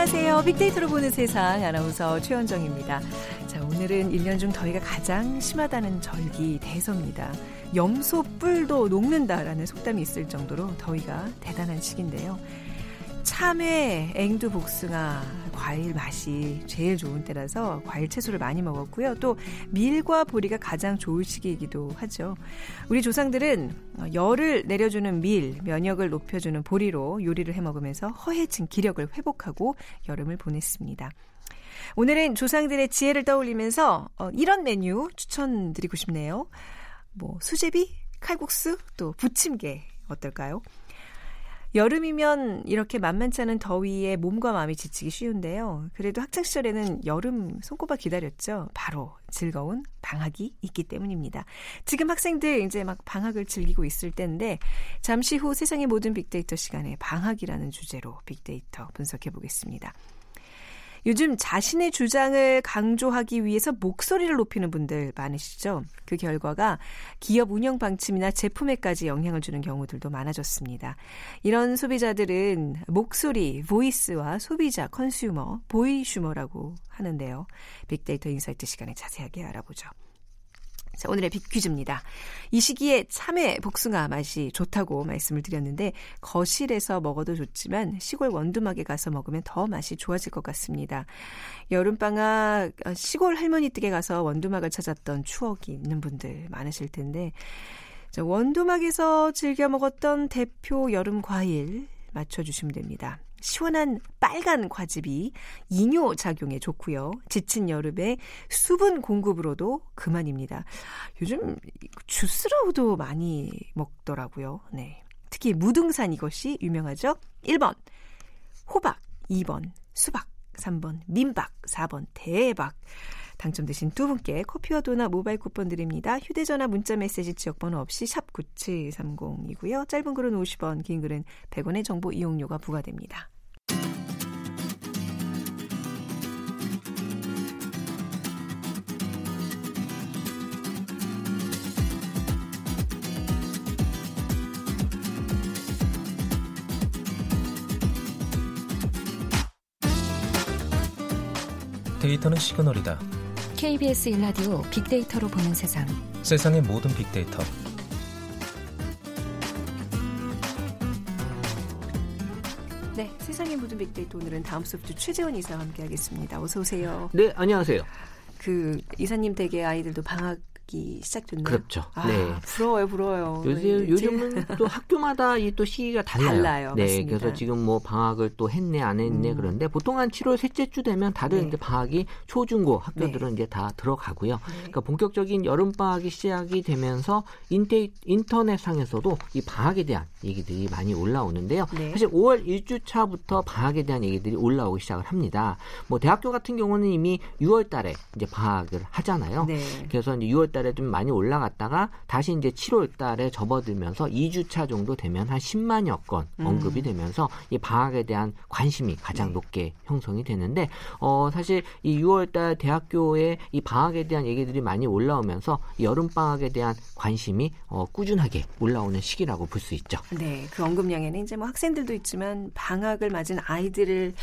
안녕하세요. 빅데이터로 보는 세상 아나운서 최현정입니다. 자, 오늘은 1년 중 더위가 가장 심하다는 절기 대서입니다. 염소 뿔도 녹는다라는 속담이 있을 정도로 더위가 대단한 시기인데요. 참외, 앵두, 복숭아, 과일 맛이 제일 좋은 때라서 과일 채소를 많이 먹었고요. 또 밀과 보리가 가장 좋을 시기이기도 하죠. 우리 조상들은 열을 내려주는 밀, 면역을 높여주는 보리로 요리를 해 먹으면서 허해진 기력을 회복하고 여름을 보냈습니다. 오늘은 조상들의 지혜를 떠올리면서 어, 이런 메뉴 추천드리고 싶네요. 뭐 수제비, 칼국수, 또 부침개 어떨까요? 여름이면 이렇게 만만치 않은 더위에 몸과 마음이 지치기 쉬운데요. 그래도 학창 시절에는 여름 손꼽아 기다렸죠. 바로 즐거운 방학이 있기 때문입니다. 지금 학생들 이제 막 방학을 즐기고 있을 때인데 잠시 후 세상의 모든 빅데이터 시간에 방학이라는 주제로 빅데이터 분석해 보겠습니다. 요즘 자신의 주장을 강조하기 위해서 목소리를 높이는 분들 많으시죠? 그 결과가 기업 운영 방침이나 제품에까지 영향을 주는 경우들도 많아졌습니다. 이런 소비자들은 목소리, voice와 소비자, consumer, 보이슈머라고 하는데요. 빅데이터 insight 시간에 자세하게 알아보죠. 자, 오늘의 big 퀴즈입니다. 이 시기에 참외 복숭아 맛이 좋다고 말씀을 드렸는데 거실에서 먹어도 좋지만 시골 원두막에 가서 먹으면 더 맛이 좋아질 것 같습니다. 여름방학 어, 시골 할머니 댁에 가서 원두막을 찾았던 추억이 있는 분들 많으실 텐데 자, 원두막에서 즐겨 먹었던 대표 여름 과일 맞춰주시면 됩니다. 시원한 빨간 과즙이 이뇨 작용에 좋고요. 지친 여름에 수분 공급으로도 그만입니다. 요즘 주스로도 많이 먹더라고요. 네. 특히 무등산 이것이 유명하죠. 1번 호박, 2번 수박, 3번 민박, 4번 대박. 당첨되신 두 분께 커피와 도넛 모바일 쿠폰 드립니다. 휴대전화 문자 메시지 지역번호 없이 샵 9730이고요. 짧은 글은 50원, 긴 글은 100원의 정보 이용료가 부과됩니다. 데이터는 시그널이다. KBS 일라디오 빅데이터로 보는 세상. 세상의 모든 빅데이터. 네, 세상의 모든 빅데이터 오늘은 다음 소프트 최재원 이사와 함께하겠습니다. 어서 오세요. 네, 안녕하세요. 그 이사님 댁의 아이들도 방학 기 시작됐나요? 그렇죠. 아, 네. 부러워요, 부러워요. 요즘 네, 요즘은 또 학교마다 이 또 시기가 달라요. 달라요. 네, 맞습니다. 그래서 지금 뭐 방학을 또 했네 안 했네 음. 그런데 보통 한 7월 셋째 주 되면 다들 네. 이제 방학이 초중고 학교들은 이제 다 들어가고요. 네. 그러니까 본격적인 여름 방학이 시작이 되면서 인테, 인터넷상에서도 이 방학에 대한 얘기들이 많이 올라오는데요. 네. 사실 5월 1주 차부터 방학에 대한 얘기들이 올라오기 시작을 합니다. 뭐 대학교 같은 경우는 이미 6월 달에 이제 방학을 하잖아요. 네. 그래서 이제 6월 달에 좀 많이 올라갔다가 다시 이제 7월 달에 접어들면서 2주차 정도 되면 한 10만여 건 음. 언급이 되면서 이 방학에 대한 관심이 가장 네. 높게 형성이 되는데 어 사실 이 6월 달 대학교에 이 방학에 대한 얘기들이 많이 올라오면서 이 여름 방학에 대한 관심이 어 꾸준하게 올라오는 시기라고 볼 수 있죠. 네, 그 언급량에는 이제 뭐 학생들도 있지만 방학을 맞은 아이들을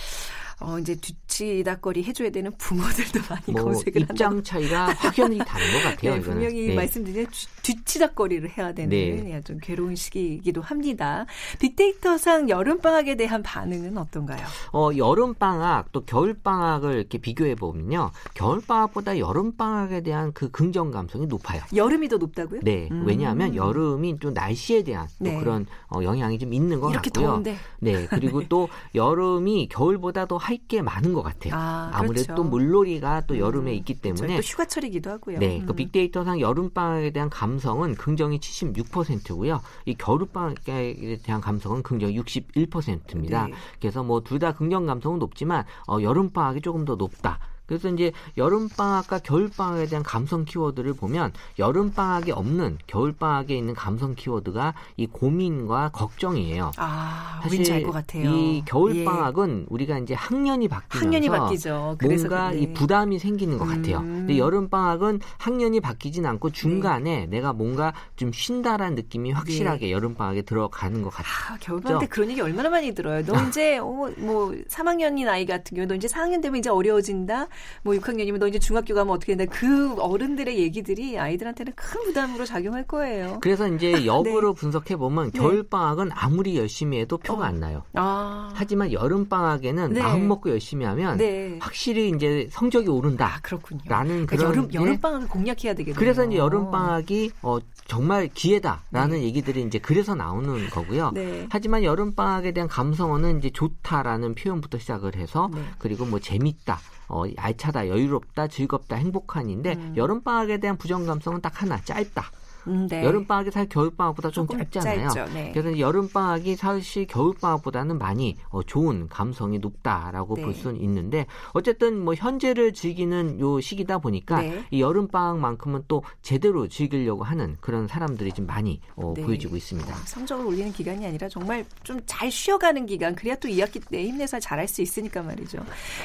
어 이제 뒤치다거리 해줘야 되는 부모들도 많이 뭐 검색을 입장 한다고. 차이가 확연히 다른 것 같아요. 네. 분명히 네. 말씀드린 뒤치다거리를 해야 되는 네. 좀 괴로운 시기이기도 합니다. 빅데이터상 여름 방학에 대한 반응은 어떤가요? 어, 여름 방학 또 겨울 방학을 이렇게 비교해 보면요. 겨울 방학보다 여름 방학에 대한 그 긍정 감성이 높아요. 여름이 더 높다고요? 네, 음. 왜냐하면 여름이 또 날씨에 대한 또 네. 그런 어, 영향이 좀 있는 것 이렇게 같고요. 더운데. 네, 그리고 또 여름이 겨울보다 더할 게 많은 것 같아요. 아, 무래도 그렇죠. 또 물놀이가 또 여름에 음, 있기 그렇죠. 때문에 또 휴가철이기도 하고요. 네, 그 음. 빅데이터상 여름 방학에 대한 감성은 긍정이 76%고요. 이 겨울 방학에 대한 감성은 긍정이 61%입니다. 네. 그래서 뭐 둘 다 긍정 감성은 높지만 어, 여름 방학이 조금 더 높다. 그래서 이제 여름 방학과 겨울 방학에 대한 감성 키워드를 보면 여름 방학에 없는 겨울 방학에 있는 감성 키워드가 이 고민과 걱정이에요. 아, 왠지 알것 같아요. 이 겨울 예. 방학은 우리가 이제 학년이 바뀌면서 학년이 바뀌죠. 그래서 뭔가 그래. 이 부담이 생기는 것 같아요. 음. 근데 여름 방학은 학년이 바뀌진 않고 중간에 내가 뭔가 좀 쉰다라는 느낌이 확실하게 여름 방학에 들어가는 것 같아요. 아, 겨울방학 때 그런 얘기 얼마나 많이 들어요. 너 이제 어, 뭐 3학년인 아이 같은 경우 너 이제 4학년 되면 이제 어려워진다. 뭐 6학년이면 너 이제 중학교 가면 어떻게 된다. 그 어른들의 얘기들이 아이들한테는 큰 부담으로 작용할 거예요. 그래서 이제 역으로 분석해 보면 네. 겨울 방학은 아무리 열심히 해도 표가 어. 안 나요. 아, 하지만 여름 방학에는 네. 마음 먹고 열심히 하면 네. 확실히 이제 성적이 오른다. 아, 그렇군요. 라는 그러니까 그런 여름 예? 여름 방학을 공략해야 되겠네요. 그래서 이제 여름 방학이 어, 정말 기회다라는 얘기들이 이제 그래서 나오는 거고요. 네. 하지만 여름 방학에 대한 감성어는 이제 좋다라는 표현부터 시작을 해서 네. 그리고 뭐 재밌다, 어, 알차다, 여유롭다, 즐겁다, 행복한인데 음. 여름 방학에 대한 부정 감성은 딱 하나, 짧다. 음, 네. 여름 방학이 사실 겨울 방학보다 좀 짧잖아요. 짧죠. 네. 그래서 여름 방학이 사실 겨울 방학보다는 많이 어, 좋은 감성이 높다라고 네. 볼 수는 있는데 어쨌든 뭐 현재를 즐기는 요 시기다 보니까 네. 이 여름 방학만큼은 또 제대로 즐기려고 하는 그런 사람들이 좀 많이 어, 네. 보여지고 있습니다. 성적을 올리는 기간이 아니라 정말 좀 잘 쉬어가는 기간 그래야 또 2학기 때 힘내서 잘할 수 있으니까 말이죠.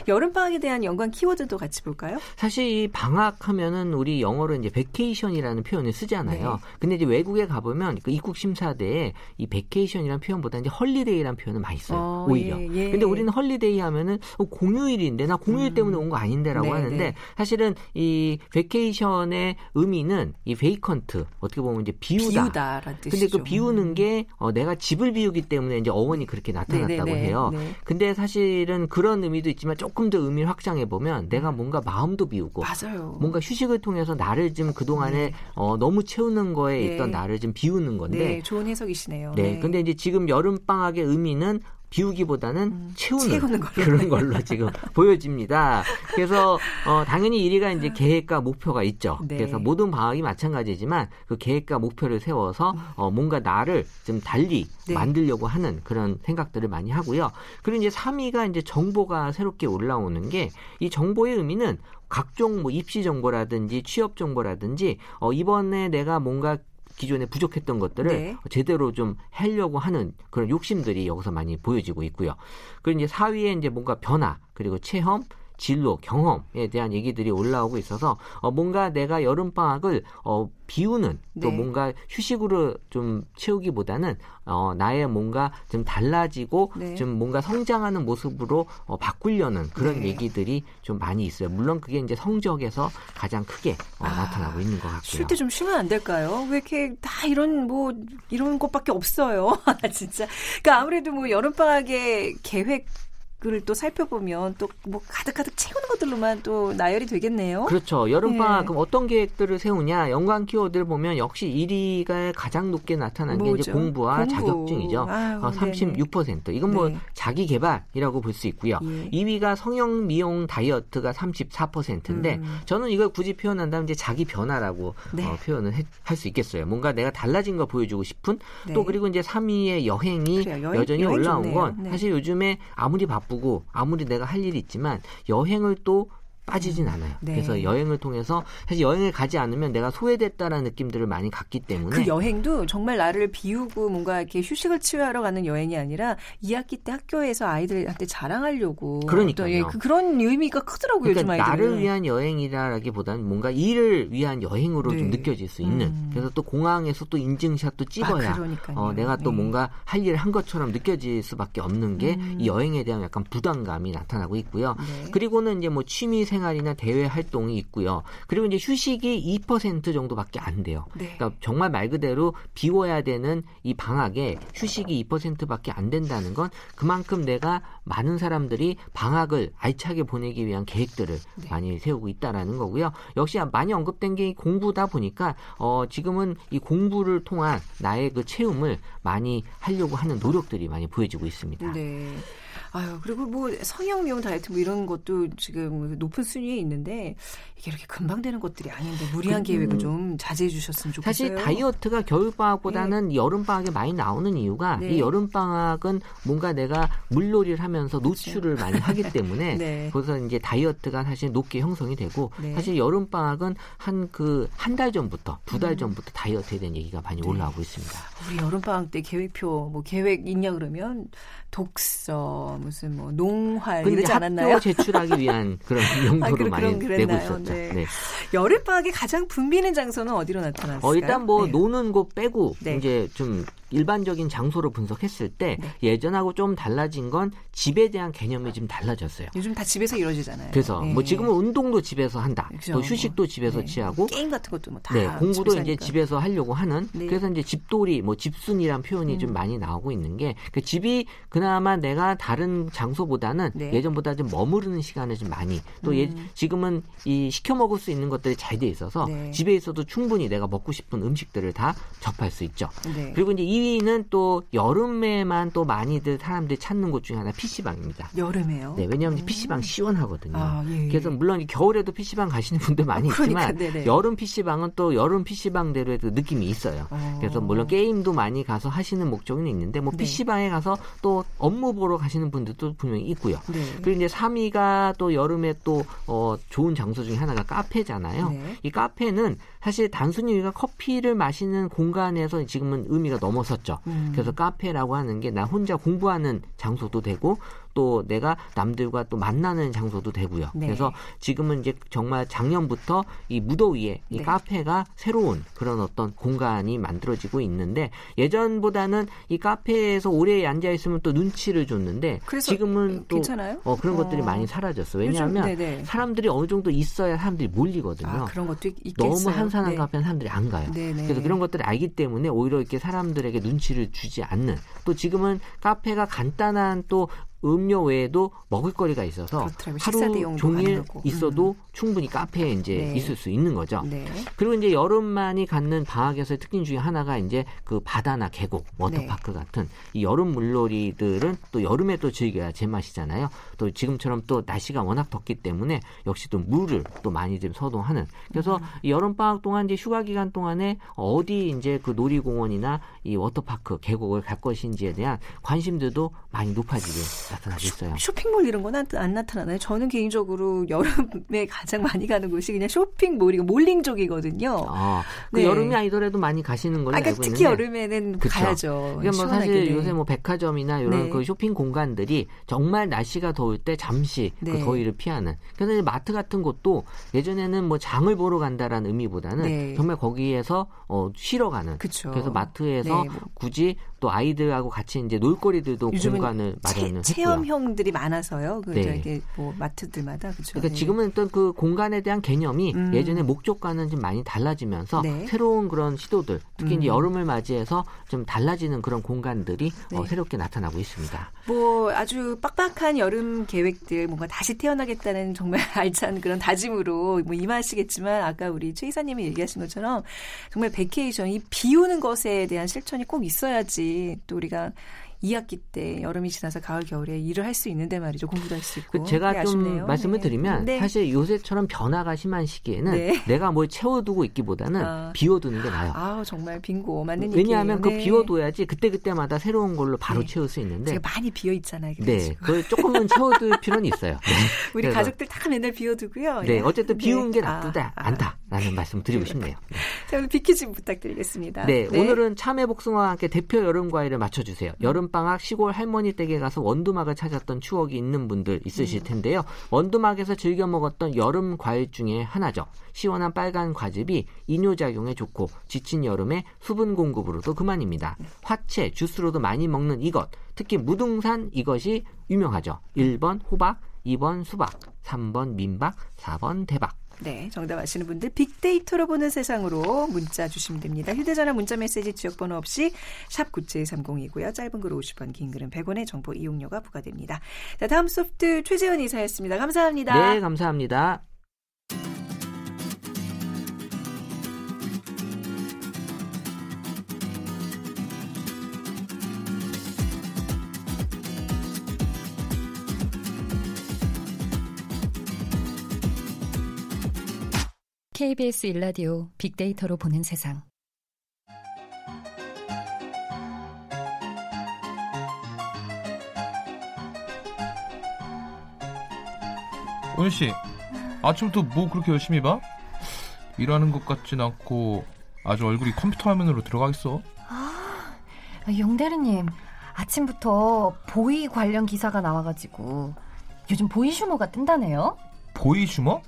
여름 방학에 대한 연관 키워드도 같이 볼까요? 사실 이 방학하면은 우리 영어로 이제 vacation이라는 표현을 쓰잖아요. 네. 근데 이제 외국에 가보면 그 입국 심사대에 이 vacation이라는 표현보다 이제 holiday라는 표현을 많이 써요. 어, 오히려. 예, 예. 근데 우리는 holiday 하면은 어, 공휴일인데 나 공휴일 때문에 온 거 아닌데라고 네, 하는데 네. 사실은 이 vacation의 의미는 이 vacant 어떻게 보면 이제 비우다. 비우다라는 뜻이죠. 근데 그 비우는 게 어, 내가 집을 비우기 때문에 이제 어원이 그렇게 나타났다고 네, 네, 네, 해요. 네. 근데 사실은 그런 의미도 있지만 조금 더 의미를 확장해 보면 내가 뭔가 마음도 비우고 맞아요. 뭔가 휴식을 통해서 나를 좀 그동안에 어, 너무 채우는 거에 네. 있던 나를 좀 비우는 건데 네, 좋은 해석이시네요. 네. 근데 이제 지금 여름 방학의 의미는 비우기보다는 채우는, 음, 채우는 걸로. 그런 걸로 지금 보여집니다. 그래서 어, 당연히 1위가 이제 계획과 목표가 있죠. 네. 그래서 모든 방학이 마찬가지지만 그 계획과 목표를 세워서 어, 뭔가 나를 좀 달리 네. 만들려고 하는 그런 생각들을 많이 하고요. 그리고 이제 3위가 이제 정보가 새롭게 올라오는 게 이 정보의 의미는 각종 뭐 입시 정보라든지 취업 정보라든지 어, 이번에 내가 뭔가 기존에 부족했던 것들을 네. 제대로 좀 하려고 하는 그런 욕심들이 여기서 많이 보여지고 있고요. 그리고 이제 4위에 이제 뭔가 변화 그리고 체험 진로, 경험에 대한 얘기들이 올라오고 있어서 어, 뭔가 내가 여름 방학을 어, 비우는 또 네. 뭔가 휴식으로 좀 채우기보다는 어, 나의 뭔가 좀 달라지고 네. 좀 뭔가 성장하는 모습으로 어, 바꾸려는 그런 네. 얘기들이 좀 많이 있어요. 물론 그게 이제 성적에서 가장 크게 어, 아, 나타나고 있는 것 같고요. 쉴 때 좀 쉬면 안 될까요? 왜 이렇게 다 이런 뭐 이런 것밖에 없어요. 진짜. 그러니까 아무래도 뭐 여름 방학의 계획 을또 살펴보면 또 뭐 가득가득 채우는 것들로만 또 나열이 되겠네요. 그렇죠. 여름방학 네. 그럼 어떤 계획들을 세우냐? 연관 키워드를 보면 역시 1위가 가장 높게 나타난 게 이제 뭐죠? 공부와 공부. 자격증이죠. 아유, 어, 36%. 이건 뭐 네. 자기 개발이라고 볼 수 있고요. 예. 2위가 성형 미용 다이어트가 34%인데 음. 저는 이걸 굳이 표현한다면 이제 자기 변화라고 네. 어, 표현을 할 수 있겠어요. 뭔가 내가 달라진 걸 보여주고 싶은 네. 또 그리고 이제 3위의 여행이 그래요. 여행- 여전히 여행 올라온 좋네요. 건 네. 사실 요즘에 아무리 바쁘 고 아무리 내가 할 일이 있지만 여행을 또 빠지진 않아요. 네. 그래서 여행을 통해서 사실 여행을 가지 않으면 내가 소외됐다라는 느낌들을 많이 갖기 때문에 그 여행도 정말 나를 비우고 뭔가 이렇게 휴식을 취하러 가는 여행이 아니라 2학기 때 학교에서 아이들한테 자랑하려고 그러니까요. 어떤, 예, 그, 그런 의미가 크더라고요. 그러니까. 나를 위한 여행이라기보다는 뭔가 일을 위한 여행으로 네. 좀 느껴질 수 있는. 음. 그래서 또 공항에서 또 인증샷도 찍어야 아. 어, 내가 또 네. 뭔가 할 일을 한 것처럼 느껴질 수밖에 없는 게이 음. 여행에 대한 약간 부담감이 나타나고 있고요. 네. 그리고는 이제 뭐 취미 생활 이나 대외 활동이 있고요. 그리고 이제 휴식이 2% 정도밖에 안 돼요. 네. 그러니까 정말 말 그대로 비워야 되는 이 방학에 휴식이 2%밖에 안 된다는 건 그만큼 내가 많은 사람들이 방학을 알차게 보내기 위한 계획들을 네. 많이 세우고 있다라는 거고요. 역시 많이 언급된 게이 공부다 보니까 어 지금은 이 공부를 통한 나의 그 체험을 많이 하려고 하는 노력들이 많이 보여지고 있습니다. 네. 아유, 그리고 뭐 성형 미용 다이어트 뭐 이런 것도 지금 높은 순위에 있는데 이게 이렇게 금방 되는 것들이 아닌데 무리한 계획을 좀 자제해 주셨으면 좋겠어요. 사실 다이어트가 겨울 방학보다는 네. 여름 방학에 많이 나오는 이유가 네. 이 여름 방학은 뭔가 내가 물놀이를 하면서 노출을 많이 하기 때문에 네. 그래서 이제 다이어트가 사실 높게 형성이 되고 네. 사실 여름 방학은 한 그 한 달 전부터 두 음. 달 전부터 다이어트에 대한 얘기가 많이 네. 올라오고 있습니다. 우리 여름 방학 때 계획표 뭐 계획 있냐 그러면 독서 무슨 뭐 농활 이러지 않았나요? 제출하기 위한 그런 용도로 아, 많이 내고? 있었죠. 네. 네. 여름 방학에 가장 붐비는 장소는 어디로 나타났을까요? 어, 일단 뭐 네. 노는 곳 빼고 네. 이제 좀 일반적인 장소로 분석했을 때 네. 예전하고 좀 달라진 건 집에 대한 개념이 좀 달라졌어요. 요즘 다 집에서 이루어지잖아요. 그래서 네. 뭐 지금은 운동도 집에서 한다. 그죠. 또 휴식도 집에서 네. 취하고 게임 같은 것도 뭐다 네, 공부도 이제 집에서 하려고 하는 네. 그래서 이제 집돌이 뭐 집순이란 표현이 음. 좀 많이 나오고 있는 게 그 집이 그나마 내가 다른 장소보다는 네. 예전보다 좀 머무르는 시간을 좀 많이 또 예, 음. 지금은 이 시켜 먹을 수 있는 것들이 잘 돼 있어서 네. 집에 있어도 충분히 내가 먹고 싶은 음식들을 다 접할 수 있죠. 네. 그리고 이제 2위는 또 여름에만 또 많이들 사람들이 찾는 곳 중에 하나 PC방입니다. 여름에요. 네, 왜냐하면 PC방 시원하거든요. 아, 예, 예. 그래서 물론 이 겨울에도 PC방 가시는 분들 많이 아, 그러니까, 있지만 네네. 여름 PC방은 또 여름 PC방대로의 그 느낌이 있어요. 어. 그래서 물론 게임도 많이 가서 하시는 목적은 있는데 뭐 네. PC방에 가서 또 업무 보러 가시는 분들도 분명히 있고요. 네. 그리고 이제 3위가 또 여름에 또 어, 좋은 장소 중에 하나가 카페잖아요. 네. 이 카페는 사실 단순히 우리가 커피를 마시는 공간에서 지금은 의미가 넘어 섰죠. 음. 그래서 카페라고 하는 게 나 혼자 공부하는 장소도 되고 또 내가 남들과 또 만나는 장소도 되고요. 네. 그래서 지금은 이제 정말 작년부터 이 무더위에 이 네. 카페가 새로운 그런 어떤 공간이 만들어지고 있는데 예전보다는 이 카페에서 오래 앉아 있으면 또 눈치를 줬는데 지금은 또 괜찮아요? 어, 그런 어. 것들이 많이 사라졌어요. 요즘- 왜냐하면 네네. 사람들이 어느 정도 있어야 사람들이 몰리거든요. 아, 그런 것도 있- 있겠어요. 너무 한산한 네. 카페는 사람들이 안 가요. 네네. 그래서 그런 것들을 알기 때문에 오히려 이렇게 사람들에게 눈치를 주지 않는 또 지금은 카페가 간단한 또 음료 외에도 먹을거리가 있어서 하루 종일 가능하고. 있어도 충분히 카페에 이제 네. 있을 수 있는 거죠. 네. 그리고 이제 여름만이 갖는 방학에서의 특징 중에 하나가 이제 그 바다나 계곡, 워터파크 네. 같은 이 여름 물놀이들은 또 여름에 또 즐겨야 제맛이잖아요. 또 지금처럼 또 날씨가 워낙 덥기 때문에 역시 또 물을 또 많이 좀 서동하는. 그래서 음. 이 여름 방학 동안 이제 휴가 기간 동안에 어디 이제 그 놀이공원이나 이 워터파크, 계곡을 갈 것인지에 대한 관심들도 많이 높아지게 나타나고 있어요. 쇼핑몰 이런 건 안 나타나나요? 저는 개인적으로 여름에 가장 많이 가는 곳이 그냥 쇼핑몰이고 몰링족이거든요. 아, 그 네. 여름이 아니더라도 많이 가시는 걸로 아, 그러니까 알고 특히 있는데 여름에는 그쵸. 가야죠. 그러니까 뭐 사실 네. 요새 뭐 백화점이나 이런 네. 그 쇼핑 공간들이 정말 날씨가 더울 때 잠시 그 네. 더위를 피하는. 그래서 이제 마트 같은 곳도 예전에는 뭐 장을 보러 간다라는 의미보다는 네. 정말 거기에서 어 쉬러 가는. 그쵸. 래서 마트에서 네, 뭐. 굳이 또 아이들하고 같이 이제 놀거리들도 공간을 마련을 체. 체험형들이 많아서요. 그 네. 저기 뭐 마트들마다 그렇죠. 그러니까 지금은 어떤 그 공간에 대한 개념이 음. 예전에 목적과는 좀 많이 달라지면서 네. 새로운 그런 시도들, 특히 이제 음. 여름을 맞이해서 좀 달라지는 그런 공간들이 어, 네. 새롭게 나타나고 있습니다. 뭐 아주 빡빡한 여름 계획들 뭔가 다시 태어나겠다는 정말 알찬 그런 다짐으로 뭐 임하시겠지만 아까 우리 최 이사님이 얘기하신 것처럼 정말 vacation 이 비우는 것에 대한 실천이 꼭 있어야지 또 우리가 2학기 때 여름이 지나서 가을 겨울에 일을 할 수 있는데 말이죠 공부도 할 수 있고 그 제가 그게 좀 아쉽네요. 말씀을 네. 드리면 네. 사실 요새처럼 변화가 심한 시기에는 네. 내가 뭘 채워두고 있기보다는 아. 비워두는 게 나아요. 아 정말 빙고 맞는 왜냐하면 얘기예요. 그 네. 비워둬야지 그때 그때마다 새로운 걸로 바로 네. 채울 수 있는데 제가 많이 비어 있잖아요. 네. 그걸 조금은 채워둘 필요는 있어요. 네. 우리 그래서 가족들 다 맨날 비워두고요. 네, 예. 어쨌든 비우는 게 네. 나쁘다 아, 아. 않다라는 말씀 드리고 싶네요. 네. 자, 오늘 비키즈 부탁드리겠습니다. 네, 오늘은 참외 복숭아와 함께 대표 여름 과일을 맞춰주세요. 여름 방학 시골 할머니 댁에 가서 원두막을 찾았던 추억이 있는 분들 있으실 음. 텐데요. 원두막에서 즐겨 먹었던 여름 과일 중에 하나죠. 시원한 빨간 과즙이 이뇨작용에 좋고 지친 여름에 수분 공급으로도 그만입니다. 화채, 주스로도 많이 먹는 이것, 특히 무등산 이것이 유명하죠. 1번 호박, 2번 수박, 3번 민박, 4번 대박. 네, 정답 아시는 분들 빅데이터로 보는 세상으로 문자 주시면 됩니다. 휴대전화 문자 메시지 지역번호 없이 샵 9730이고요. 짧은 글 50원, 긴 글은 100원의 정보 이용료가 부과됩니다. 자, 다음 소프트 최재원 이사였습니다. 감사합니다. 네, 감사합니다. KBS 일라디오 빅데이터로 보는 세상. 오현 씨, 아침부터 뭐 그렇게 열심히 봐? 일하는 것 같진 않고 아주 얼굴이 컴퓨터 화면으로 들어가겠어. 아, 용대리님 아침부터 보이 관련 기사가 나와가지고 요즘 보이슈머가 뜬다네요. 보이슈머?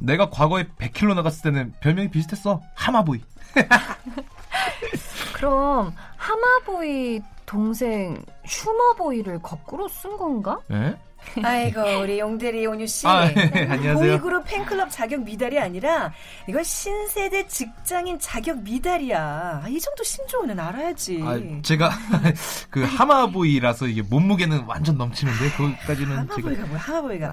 내가 과거에 100kg 나갔을 때는 별명이 비슷했어. 하마보이. 그럼 하마보이 동생 슈머보이를 거꾸로 쓴 건가? 예? 아이고 우리 용대리 온유 씨. 아, 예, 안녕하세요. 보이그룹 팬클럽 자격 미달이 아니라 이거 신세대 직장인 자격 미달이야. 아, 이 정도 신조어는 알아야지. 아, 제가 그 하마보이라서 이게 몸무게는 완전 넘치는데 거기까지는 제가 하마보이가 뭐야 하마보이가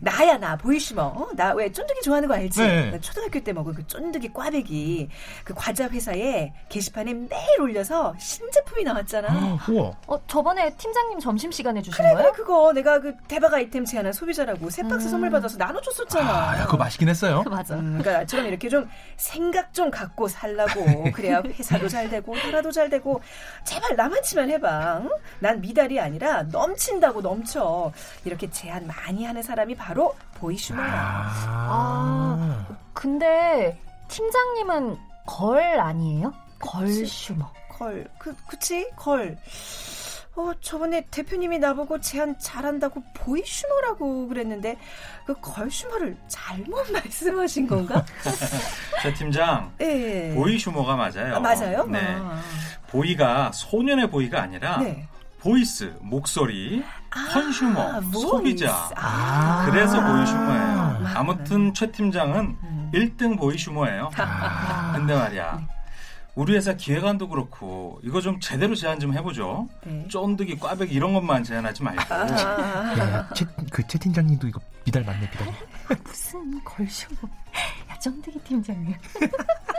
나야 나 보이시머 어? 나왜 쫀득이 좋아하는 거 알지? 네. 나 초등학교 때 먹은 그 쫀득이 꽈배기 그 과자 회사에 게시판에 매일 올려서 신제품이 나왔잖아. 아, 우와. 어 저번에 팀장님 점심 시간에 주신 그래 그래 거예요? 그거 내가 그 대박 아이템 제안한 소비자라고 세 박스 선물 받아서 나눠줬었잖아. 아, 그거 맛있긴 했어요. 맞아. 음, 그러니까 나처럼 이렇게 좀 생각 좀 갖고 살라고 그래야 회사도 잘 되고 나라도 잘 되고 제발 나만치만 해봐. 응? 난 미달이 아니라 넘친다고 넘쳐. 이렇게 제안 많이 하는 사람이 바로 보이슈머야. 아. 근데 팀장님은 걸 아니에요? 걸 그치. 슈머. 걸, 그 그치 걸. 어 저번에 대표님이 나보고 제안 잘한다고 보이슈머라고 그랬는데 그 걸슈머를 잘못 말씀하신 건가? 자 팀장 예. 보이 슈머가 맞아요. 아, 맞아요? 네. 아. 보이가 소년의 보이가 아니라 네. voice 목소리 consumer 뭐 소비자 있- 아. 그래서 보이슈머예요. 아. 아무튼 최 팀장은 음. 1등 보이슈머예요. 아. 근데 말이야. 우리 회사 기획안도 그렇고 이거 좀 제대로 제안 좀 해보죠. 네. 쫀득이 꽈배기 이런 것만 제안하지 말고. 아. 야, 최, 그최 팀장님도 이거 미달 맞네, 미달. 무슨 걸슈머. 야 쫀득이 팀장님.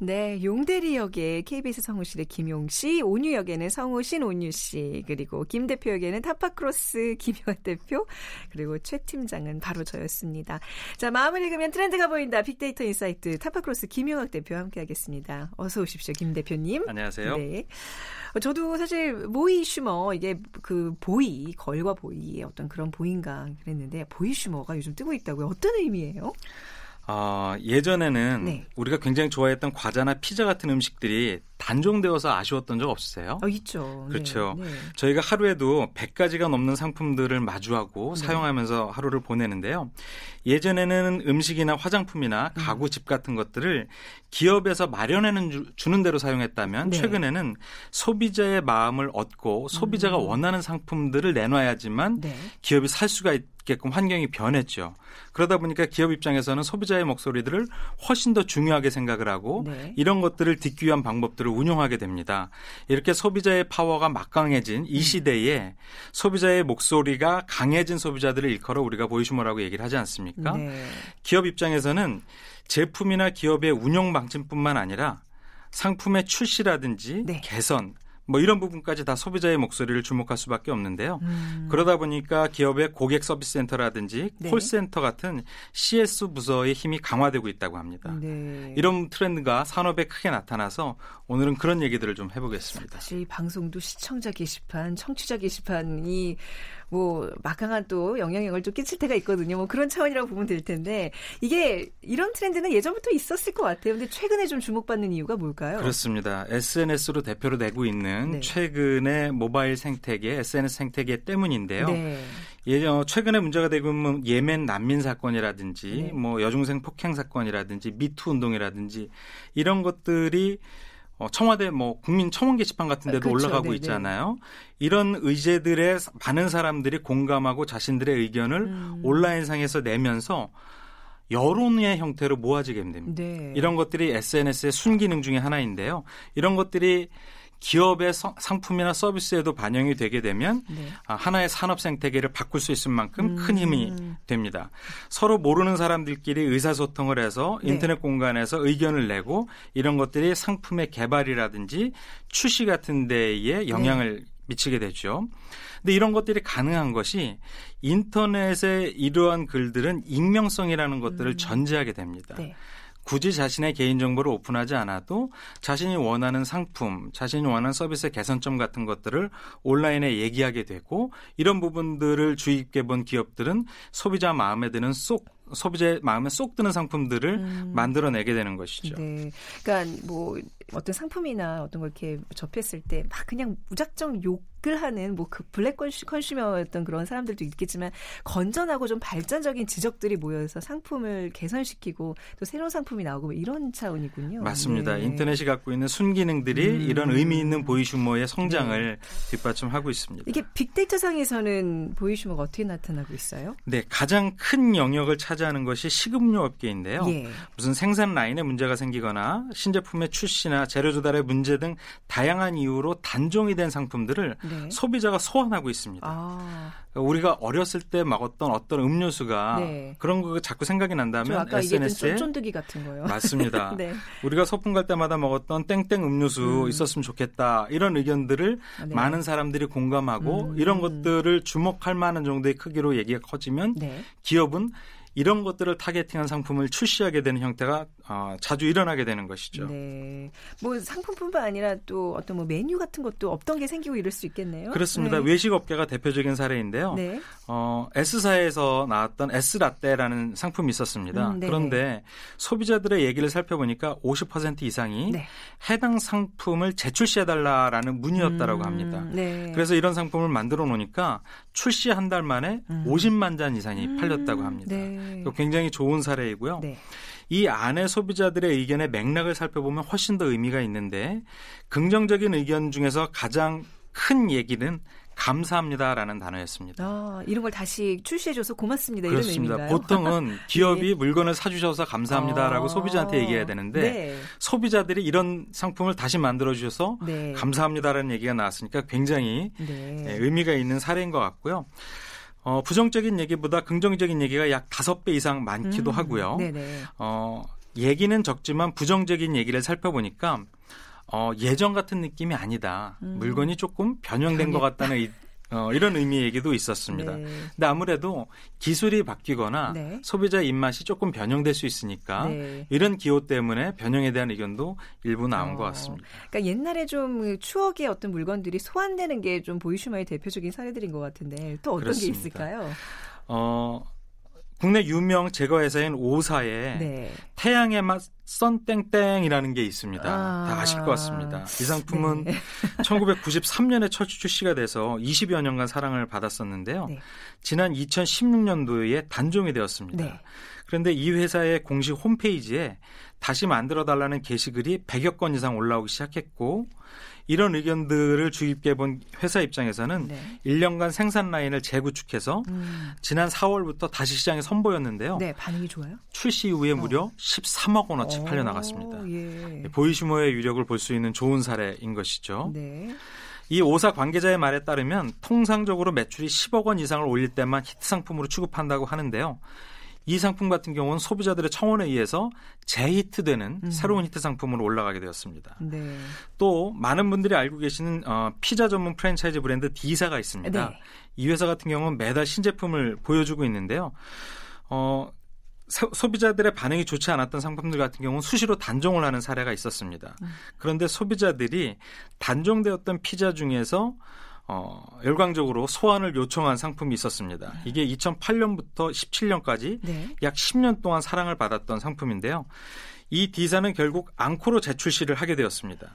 네, 용대리 역에 KBS 성우실의 김용 씨, 온유 역에는 성우신 온유 씨, 그리고 김 대표 역에는 타파크로스 김용학 대표, 그리고 최 팀장은 바로 저였습니다. 자, 마음을 읽으면 트렌드가 보인다. 빅데이터 insight 타파크로스 김용학 대표와 함께하겠습니다. 어서 오십시오, 김 대표님. 안녕하세요. 네. 어, 저도 사실 보이 슈머 이게 그 보이 걸과 보이의 어떤 그런 보인가 그랬는데 보이 슈머가 요즘 뜨고 있다고요. 어떤 의미예요? 어, 예전에는 네. 우리가 굉장히 좋아했던 과자나 피자 같은 음식들이 단종되어서 아쉬웠던 적 없으세요? 어, 있죠. 네, 그렇죠. 네. 저희가 하루에도 100가지가 넘는 상품들을 마주하고 네. 사용하면서 하루를 보내는데요. 예전에는 음식이나 화장품이나 음. 가구 집 같은 것들을 기업에서 마련해는 주- 주는 대로 사용했다면 네. 최근에는 소비자의 마음을 얻고 소비자가 음. 원하는 상품들을 내놔야지만 네. 기업이 살 수가 있게끔 환경이 변했죠. 그러다 보니까 기업 입장에서는 소비자의 목소리들을 훨씬 더 중요하게 생각을 하고 네. 이런 것들을 딛기 위한 방법들을 운용하게 됩니다. 이렇게 소비자의 파워가 막강해진 음. 이 시대에 소비자의 목소리가 강해진 소비자들을 일컬어 우리가 보이슈머라고 얘기를 하지 않습니까? 네. 기업 입장에서는 제품이나 기업의 운영 방침뿐만 아니라 상품의 출시라든지 네. 개선 뭐 이런 부분까지 다 소비자의 목소리를 주목할 수밖에 없는데요. 음. 그러다 보니까 기업의 고객 서비스 센터라든지 네. 콜센터 같은 CS 부서의 힘이 강화되고 있다고 합니다. 네. 이런 트렌드가 산업에 크게 나타나서 오늘은 그런 얘기들을 좀 해보겠습니다. 사실 이 방송도 시청자 게시판, 청취자 게시판이 뭐 막강한 또 영향력을 좀 끼칠 때가 있거든요. 뭐 그런 차원이라고 보면 될 텐데 이게 이런 트렌드는 예전부터 있었을 것 같아요. 근데 최근에 좀 주목받는 이유가 뭘까요? 그렇습니다. SNS로 대표로 되고 있는 네. 최근의 모바일 생태계, SNS 생태계 때문인데요. 네. 예, 어, 최근에 문제가 되고 있는 예멘 난민 사건이라든지 네. 뭐 여중생 폭행 사건이라든지 미투 운동이라든지 이런 것들이 어, 청와대 뭐 국민 청원 게시판 같은 데도 아, 그렇죠. 올라가고 네, 있잖아요. 이런 의제들에 많은 사람들이 공감하고 자신들의 의견을 음. 온라인상에서 내면서 여론의 형태로 모아지게 됩니다. 네. 이런 것들이 SNS의 순기능 중에 하나인데요. 이런 것들이 기업의 서- 상품이나 서비스에도 반영이 되게 되면 네. 아, 하나의 산업 생태계를 바꿀 수 있을 만큼 음. 큰 힘이 됩니다. 서로 모르는 사람들끼리 의사소통을 해서 네. 인터넷 공간에서 의견을 내고 이런 것들이 상품의 개발이라든지 출시 같은 데에 영향을 미치게 되죠. 근데 이런 것들이 가능한 것이 인터넷에 이러한 글들은 익명성이라는 것들을 음. 전제하게 됩니다. 네. 굳이 자신의 개인정보를 오픈하지 않아도 자신이 원하는 상품, 자신이 원하는 서비스의 개선점 같은 것들을 온라인에 얘기하게 되고 이런 부분들을 주의 깊게 본 기업들은 소비자 마음에 드는 쏙 소비자의 마음에 쏙 드는 상품들을 음. 만들어내게 되는 것이죠. 네. 그러니까 뭐 어떤 상품이나 어떤 걸 이렇게 접했을 때 막 그냥 무작정 욕 을 하는 뭐 그 블랙 컨슈- 컨슈머였던 그런 사람들도 있겠지만 건전하고 좀 발전적인 지적들이 모여서 상품을 개선시키고 또 새로운 상품이 나오고 뭐 이런 차원이군요. 맞습니다. 네. 인터넷이 갖고 있는 순기능들이 음. 이런 의미 있는 보이슈머의 성장을 뒷받침하고 있습니다. 이게 빅데이터 상에서는 보이슈머가 어떻게 나타나고 있어요? 네, 가장 큰 영역을 차지하는 것이 식음료 업계인데요. 예. 무슨 생산 라인에 문제가 생기거나 신제품의 출시나 재료 조달의 문제 등 다양한 이유로 단종이 된 상품들을 네. 소비자가 소환하고 있습니다. 아, 우리가 어렸을 때 먹었던 어떤 음료수가 네. 그런 거 자꾸 생각이 저 난다면 SNS에 쫀- 쫀득이 같은 거요. 맞습니다. 네. 우리가 소풍 갈 때마다 먹었던 땡땡 음료수 음. 있었으면 좋겠다 이런 의견들을 네. 많은 사람들이 공감하고 음. 이런 것들을 주목할 만한 정도의 크기로 얘기가 커지면 네. 기업은 이런 것들을 타겟팅한 상품을 출시하게 되는 형태가 어, 자주 일어나게 되는 것이죠. 네. 뭐 상품뿐만 아니라 또 어떤 뭐 메뉴 같은 것도 없던 게 생기고 이럴 수 있겠네요. 그렇습니다. 네. 외식 업계가 대표적인 사례인데요. 네. 어, S사에서 나왔던 S라떼라는 상품이 있었습니다. 음, 네. 그런데 소비자들의 얘기를 살펴보니까 50% 이상이 네. 해당 상품을 재출시해달라라는 문의였다라고 음, 합니다. 네. 그래서 이런 상품을 만들어 놓으니까 출시 한 달 만에 음. 50만 잔 이상이 팔렸다고 음, 합니다. 네. 또 굉장히 좋은 사례이고요. 네. 이 안에 소비자들의 의견의 맥락을 살펴보면 훨씬 더 의미가 있는데 긍정적인 의견 중에서 가장 큰 얘기는 감사합니다라는 단어였습니다. 아, 이런 걸 다시 출시해줘서 고맙습니다. 이런 그렇습니다. 의미인가요? 보통은 기업이 물건을 사주셔서 감사합니다라고 아, 소비자한테 얘기해야 되는데 네. 소비자들이 이런 상품을 다시 만들어 주셔서 네. 감사합니다라는 얘기가 나왔으니까 굉장히 네. 예, 의미가 있는 사례인 것 같고요. 어, 부정적인 얘기보다 긍정적인 얘기가 약 다섯 배 이상 많기도 음, 하고요. 네네. 어, 얘기는 적지만 부정적인 얘기를 살펴보니까 어, 예전 같은 느낌이 아니다. 음. 물건이 조금 변형된 것 같다는 이, 어, 이런 의미의 얘기도 있었습니다. 네. 근데 아무래도 기술이 바뀌거나 네. 소비자 입맛이 조금 변형될 수 있으니까 네. 이런 기호 때문에 변형에 대한 의견도 일부 나온 어, 것 같습니다. 그러니까 옛날에 좀그 추억의 어떤 물건들이 소환되는 게 좀 보이슈마의 대표적인 사례들인 것 같은데 또 어떤 그렇습니다. 게 있을까요? 어, 국내 유명 제거 회사인 오사의 네. 태양의 맛 썬땡땡이라는 게 있습니다. 아. 다 아실 것 같습니다. 이 상품은 네. 1993년에 첫 출시가 돼서 20여 년간 사랑을 받았었는데요. 네. 지난 2016년도에 단종이 되었습니다. 네. 그런데 이 회사의 공식 홈페이지에 다시 만들어 달라는 게시글이 100여 건 이상 올라오기 시작했고 이런 의견들을 깊게 본 회사 입장에서는 네. 1년간 생산 라인을 재구축해서 음. 지난 4월부터 다시 시장에 선보였는데요. 네, 반응이 좋아요? 출시 이후에 무려 13억 원어치 어, 팔려 나갔습니다. 예. voisumer의 위력을 볼 수 있는 좋은 사례인 것이죠. 네. 이 오사 관계자의 말에 따르면 통상적으로 매출이 10억 원 이상을 올릴 때만 히트 상품으로 취급한다고 하는데요. 이 상품 같은 경우는 소비자들의 청원에 의해서 재히트되는 음. 새로운 히트 상품으로 올라가게 되었습니다. 네. 또 많은 분들이 알고 계시는 어, 피자 전문 프랜차이즈 브랜드 D사가 있습니다. 네. 이 회사 같은 경우는 매달 신제품을 보여주고 있는데요. 어, 소- 소비자들의 반응이 좋지 않았던 상품들 같은 경우는 수시로 단종을 하는 사례가 있었습니다. 음. 그런데 소비자들이 단종되었던 피자 중에서 어, 열광적으로 소환을 요청한 상품이 있었습니다. 이게 2008년부터 17년까지 네. 약 10년 동안 사랑을 받았던 상품인데요. 이 디사는 결국 앙코로 재출시를 하게 되었습니다.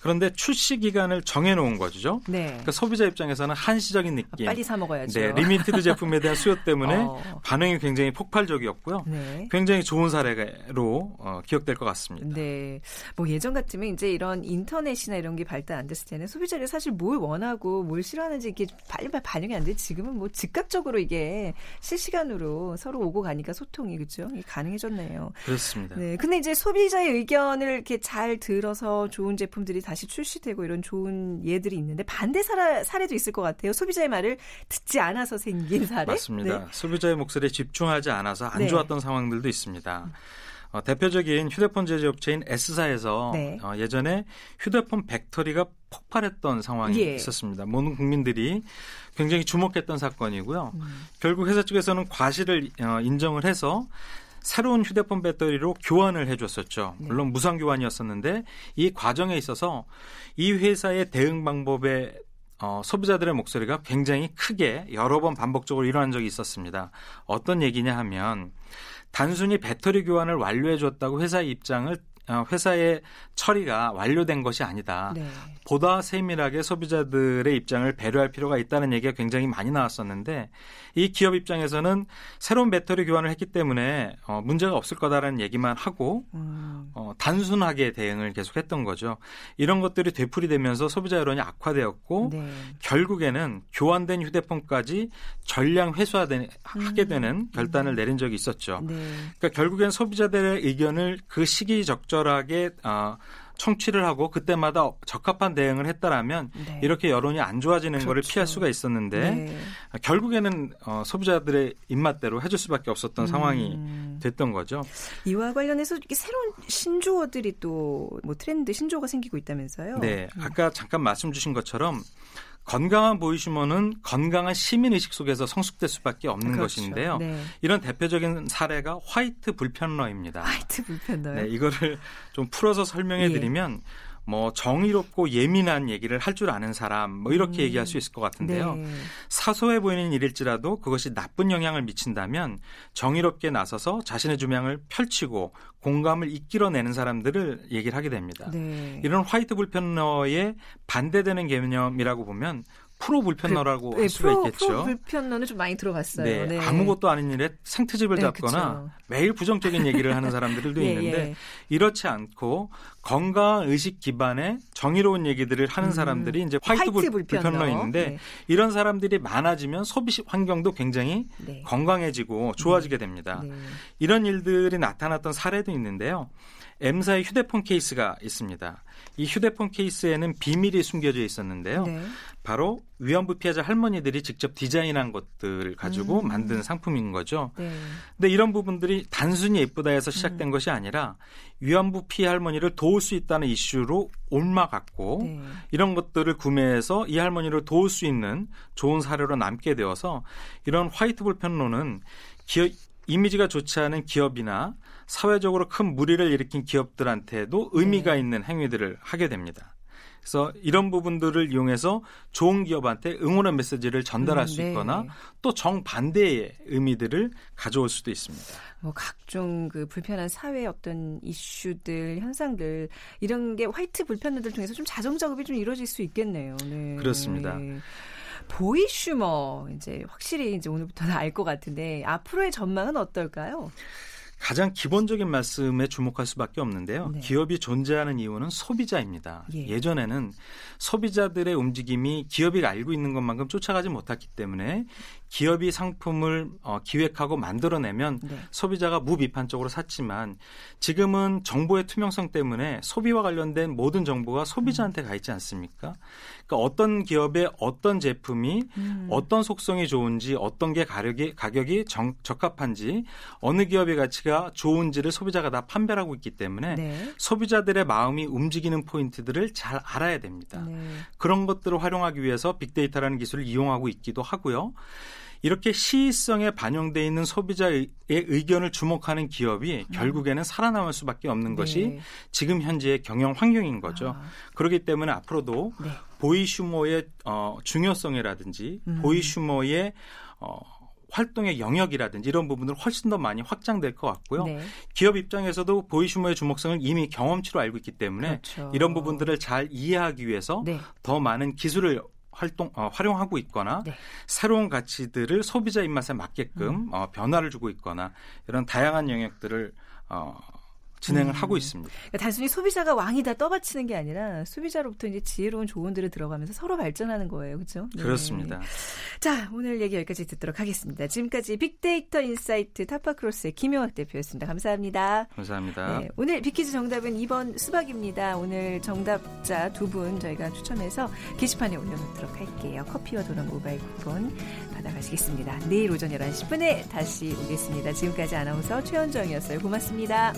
그런데 출시 기간을 정해놓은 거죠. 네. 그러니까 소비자 입장에서는 한시적인 아, 느낌. 빨리 사 먹어야죠. 네, limited 제품에 대한 수요 때문에 어. 반응이 굉장히 폭발적이었고요. 네. 굉장히 좋은 사례로 어, 기억될 것 같습니다. 네. 뭐 예전 같으면 이제 이런 인터넷이나 이런 게 발달 안 됐을 때는 소비자들이 사실 뭘 원하고 뭘 싫어하는지 이게 빨리빨리 반영이 안 돼. 지금은 뭐 즉각적으로 이게 실시간으로 서로 오고 가니까 소통이 그죠? 가능해졌네요. 그렇습니다. 네. 근데 이제 소비자의 의견을 이렇게 잘 들어서 좋은 제품들이 다시 출시되고 이런 좋은 예들이 있는데 반대 사례, 사례도 있을 것 같아요. 소비자의 말을 듣지 않아서 생긴 사례. 맞습니다. 네. 소비자의 목소리에 집중하지 않아서 안 네. 좋았던 상황들도 있습니다. 어, 대표적인 휴대폰 제조업체인 S사에서 네. 어, 예전에 휴대폰 팩토리가 폭발했던 상황이 예. 있었습니다. 모든 국민들이 굉장히 주목했던 사건이고요. 음. 결국 회사 측에서는 과실을 어, 인정을 해서 새로운 휴대폰 배터리로 교환을 해줬었죠. 네. 물론 무상 교환이었었는데 이 과정에 있어서 이 회사의 대응 방법에 어, 소비자들의 목소리가 굉장히 크게 여러 번 반복적으로 일어난 적이 있었습니다. 어떤 얘기냐 하면 단순히 배터리 교환을 완료해 줬다고 회사의 입장을 어, 회사의 처리가 완료된 것이 아니다. 네. 보다 세밀하게 소비자들의 입장을 배려할 필요가 있다는 얘기가 굉장히 많이 나왔었는데 이 기업 입장에서는 새로운 배터리 교환을 했기 때문에 어, 문제가 없을 거다라는 얘기만 하고 음. 어, 단순하게 대응을 계속했던 거죠. 이런 것들이 되풀이되면서 소비자 여론이 악화되었고 네. 결국에는 교환된 휴대폰까지 전량 회수하게 음. 되는 결단을 내린 적이 있었죠. 네. 그러니까 결국엔 소비자들의 의견을 그 시기적절 하게 어, 청취를 하고 그때마다 적합한 대응을 했다라면 네. 이렇게 여론이 안 좋아지는 거를 그렇죠. 피할 수가 있었는데 네. 결국에는 어, 소비자들의 입맛대로 해줄 수밖에 없었던 상황이 음. 됐던 거죠. 이와 관련해서 새로운 신조어들이 또 뭐 트렌드 신조어가 생기고 있다면서요? 네, 음. 아까 잠깐 말씀 주신 것처럼 건강한 보이시머는 건강한 시민 의식 속에서 성숙될 수밖에 없는 그렇죠. 것인데요. 네. 이런 대표적인 사례가 화이트 불편러입니다. 화이트 불편도요. 네, 이거를 좀 풀어서 설명해 예. 드리면 뭐 정의롭고 예민한 얘기를 할 줄 아는 사람 뭐 이렇게 음. 얘기할 수 있을 것 같은데요. 네. 사소해 보이는 일일지라도 그것이 나쁜 영향을 미친다면 정의롭게 나서서 자신의 주장을 펼치고 공감을 이끌어내는 사람들을 얘기를 하게 됩니다. 네. 이런 화이트 불편러에 반대되는 개념이라고 보면 프로 불편러라고 네, 할 수가 프로, 있겠죠. 프로 불편러는 좀 많이 들어봤어요. 네, 네. 아무것도 아닌 일에 생트집을 네, 잡거나 그쵸. 매일 부정적인 얘기를 하는 사람들도 예, 있는데 예. 이렇지 않고 건강한 의식 기반의 정의로운 얘기들을 하는 음. 사람들이 이제 화이트, 불- 불편러인데 네. 이런 사람들이 많아지면 소비 시- 환경도 굉장히 네. 건강해지고 좋아지게 됩니다. 네. 이런 일들이 나타났던 사례도 있는데요. M사의 휴대폰 케이스가 있습니다. 이 휴대폰 케이스에는 비밀이 숨겨져 있었는데요. 네. 바로 위안부 피해자 할머니들이 직접 디자인한 것들을 가지고 음. 만든 상품인 거죠. 네. 근데 이런 부분들이 단순히 예쁘다 해서 시작된 음. 것이 아니라 위안부 피해 할머니를 도울 수 있다는 이슈로 옮아갔고 네. 이런 것들을 구매해서 이 할머니를 도울 수 있는 좋은 사례로 남게 되어서 이런 화이트 불편론은 기업 이미지가 좋지 않은 기업이나 사회적으로 큰 무리를 일으킨 기업들한테도 의미가 네. 있는 행위들을 하게 됩니다. 그래서 이런 부분들을 이용해서 좋은 기업한테 응원의 메시지를 전달할 음, 수 네. 있거나 또 정반대의 의미들을 가져올 수도 있습니다. 뭐 각종 그 불편한 사회 어떤 이슈들 현상들 이런 게 화이트 불편들 통해서 좀 자정 작업이 좀 이루어질 수 있겠네요. 네. 그렇습니다. 네. 보이슈머 이제 확실히 이제 오늘부터는 알 것 같은데 앞으로의 전망은 어떨까요? 가장 기본적인 말씀에 주목할 수밖에 없는데요. 네. 기업이 존재하는 이유는 소비자입니다. 예. 전에는 소비자들의 움직임이 기업이 알고 있는 것만큼 쫓아가지 못했기 때문에 기업이 상품을 어, 기획하고 만들어내면 네. 소비자가 무비판적으로 샀지만 지금은 정보의 투명성 때문에 소비와 관련된 모든 정보가 소비자한테 가 있지 않습니까? 그러니까 어떤 기업의 어떤 제품이 음. 어떤 속성이 좋은지 어떤 게 가격이 가격이 정- 적합한지 어느 기업의 가치가 좋은지를 소비자가 다 판별하고 있기 때문에 네. 소비자들의 마음이 움직이는 포인트들을 잘 알아야 됩니다. 네. 그런 것들을 활용하기 위해서 빅데이터라는 기술을 이용하고 있기도 하고요. 이렇게 시의성에 반영돼 있는 소비자의 의견을 주목하는 기업이 결국에는 살아남을 수밖에 없는 것이 음. 네. 지금 현재의 경영 환경인 거죠. 아, 그렇기 때문에 앞으로도 네. 보이슈머의 어, 중요성이라든지 음. 보이슈머의 어, 활동의 영역이라든지 이런 부분들 훨씬 더 많이 확장될 것 같고요. 네. 기업 입장에서도 보이슈머의 주목성을 이미 경험치로 알고 있기 때문에 그렇죠. 이런 부분들을 잘 이해하기 위해서 네. 더 많은 기술을 활동 어, 활용하고 있거나 네. 새로운 가치들을 소비자 입맛에 맞게끔 음. 어, 변화를 주고 있거나 이런 다양한 영역들을 어, 진행을 음. 하고 있습니다. 그러니까 단순히 소비자가 왕이다 떠받치는 게 아니라 소비자로부터 이제 지혜로운 조언들을 들어가면서 서로 발전하는 거예요. 그렇죠? 네. 그렇습니다. 자, 오늘 얘기 여기까지 듣도록 하겠습니다. 지금까지 빅데이터 insight 타파크로스의 김용학 대표였습니다. 감사합니다. 감사합니다. 네, 오늘 빅퀴즈 정답은 2번 수박입니다. 오늘 정답자 두 분 저희가 추첨해서 게시판에 올려놓도록 할게요. 커피와 도넛 모바일 쿠폰 받아가시겠습니다. 내일 오전 11시 분에 다시 오겠습니다. 지금까지 아나운서 최현정이었어요. 고맙습니다.